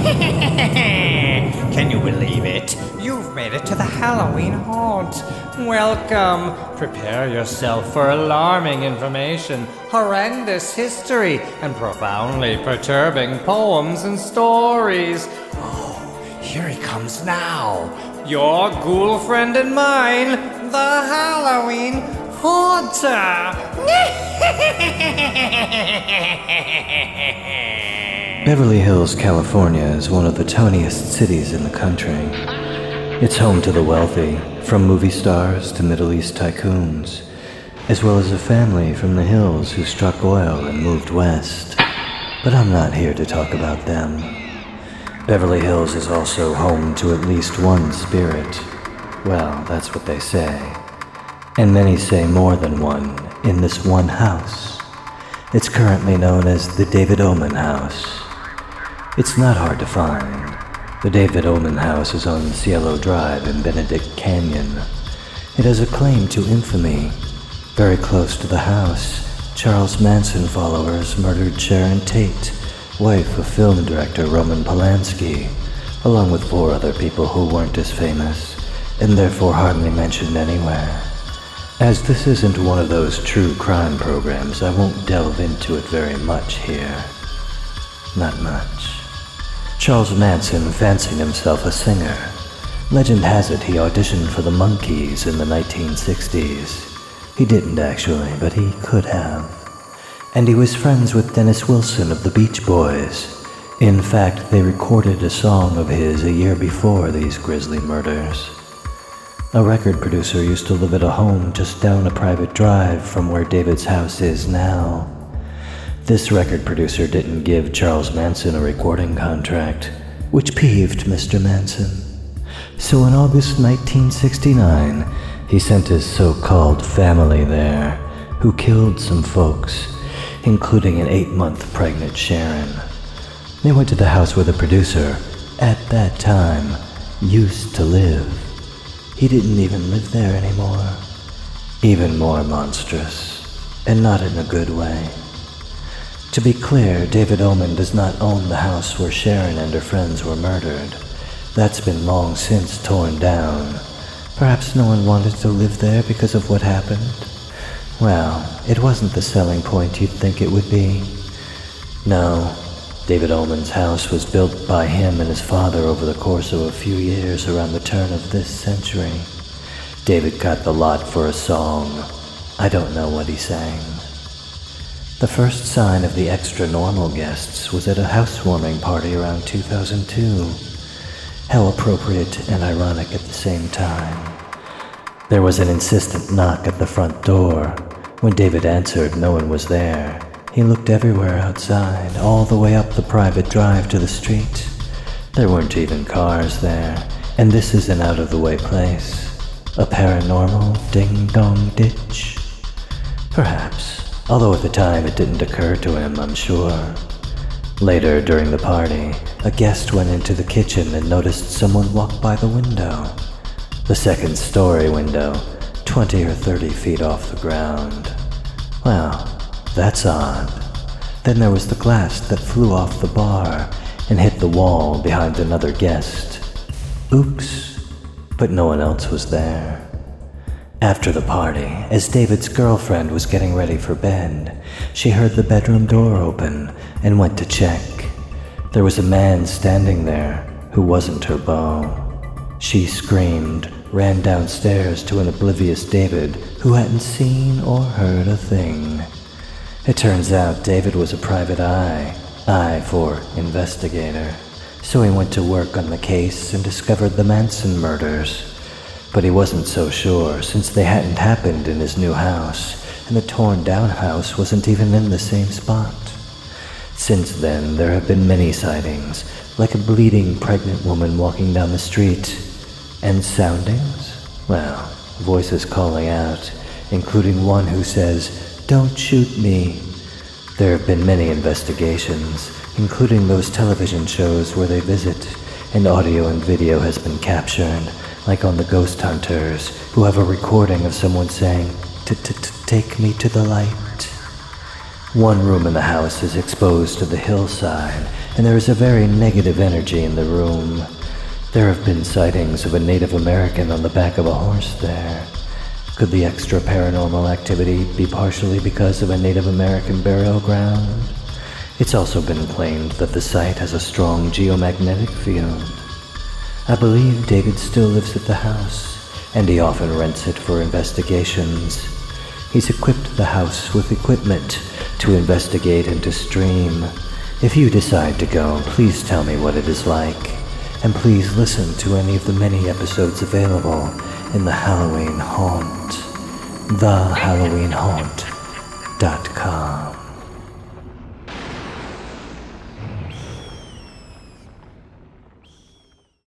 Can you believe it? You've made it to the Halloween haunt. Welcome. Prepare yourself for alarming information, horrendous history, and profoundly perturbing poems and stories. Oh, here he comes now. Your ghoul friend and mine, the Halloween Haunter. Beverly Hills, California is one of the toniest cities in the country. It's home to the wealthy, from movie stars to Middle East tycoons, as well as a family from the hills who struck oil and moved west. But I'm not here to talk about them. Beverly Hills is also home to at least one spirit. Well, that's what they say. And many say more than one in this one house. It's currently known as the David Oman House. It's not hard to find. The David Oman House is on Cielo Drive in Benedict Canyon. It has a claim to infamy. Very close to the house, Charles Manson followers murdered Sharon Tate, wife of film director Roman Polanski, along with four other people who weren't as famous, and therefore hardly mentioned anywhere. As this isn't one of those true crime programs, I won't delve into it very much here. Not much. Charles Manson fancied himself a singer. Legend has it he auditioned for the Monkees in the 1960s. He didn't actually, but he could have. And he was friends with Dennis Wilson of the Beach Boys. In fact, they recorded a song of his a year before these grisly murders. A record producer used to live at a home just down a private drive from where David's house is now. This record producer didn't give Charles Manson a recording contract, which peeved Mr. Manson. So in August 1969, he sent his so called family there, who killed some folks, including an eight month pregnant Sharon. They went to the house where the producer, at that time, used to live. He didn't even live there anymore. Even more monstrous, and not in a good way. To be clear, David Oman does not own the house where Sharon and her friends were murdered. That's been long since torn down. Perhaps no one wanted to live there because of what happened? Well, it wasn't the selling point you'd think it would be. No, David Oman's house was built by him and his father over the course of a few years around the turn of this century. David got the lot for a song. I don't know what he sang. The first sign of the extra normal guests was at a housewarming party around 2002. How appropriate and ironic at the same time. There was an insistent knock at the front door. When David answered, no one was there. He looked everywhere outside, all the way up the private drive to the street. There weren't even cars there, and this is an out of the way place. A paranormal ding dong ditch? Perhaps although at the time it didn't occur to him, I'm sure. Later, during the party, a guest went into the kitchen and noticed someone walk by the window. The second story window, 20 or 30 feet off the ground. Well, that's odd. Then there was the glass that flew off the bar and hit the wall behind another guest. Oops, but no one else was there. After the party, as David's girlfriend was getting ready for bed, she heard the bedroom door open and went to check. There was a man standing there who wasn't her beau. She screamed, ran downstairs to an oblivious David who hadn't seen or heard a thing. It turns out David was a private eye, I for investigator. So he went to work on the case and discovered the Manson murders. But he wasn't so sure, since they hadn't happened in his new house, and the torn down house wasn't even in the same spot. Since then, there have been many sightings, like a bleeding pregnant woman walking down the street. And soundings? Well, voices calling out, including one who says, Don't shoot me. There have been many investigations, including those television shows where they visit, and audio and video has been captured like on the ghost hunters, who have a recording of someone saying, Take me to the light. One room in the house is exposed to the hillside, and there is a very negative energy in the room. There have been sightings of a Native American on the back of a horse there. Could the extra paranormal activity be partially because of a Native American burial ground? It's also been claimed that the site has a strong geomagnetic field. I believe David still lives at the house, and he often rents it for investigations. He's equipped the house with equipment to investigate and to stream. If you decide to go, please tell me what it is like and please listen to any of the many episodes available in the Halloween Haunt, thehalloweenhaunt.com.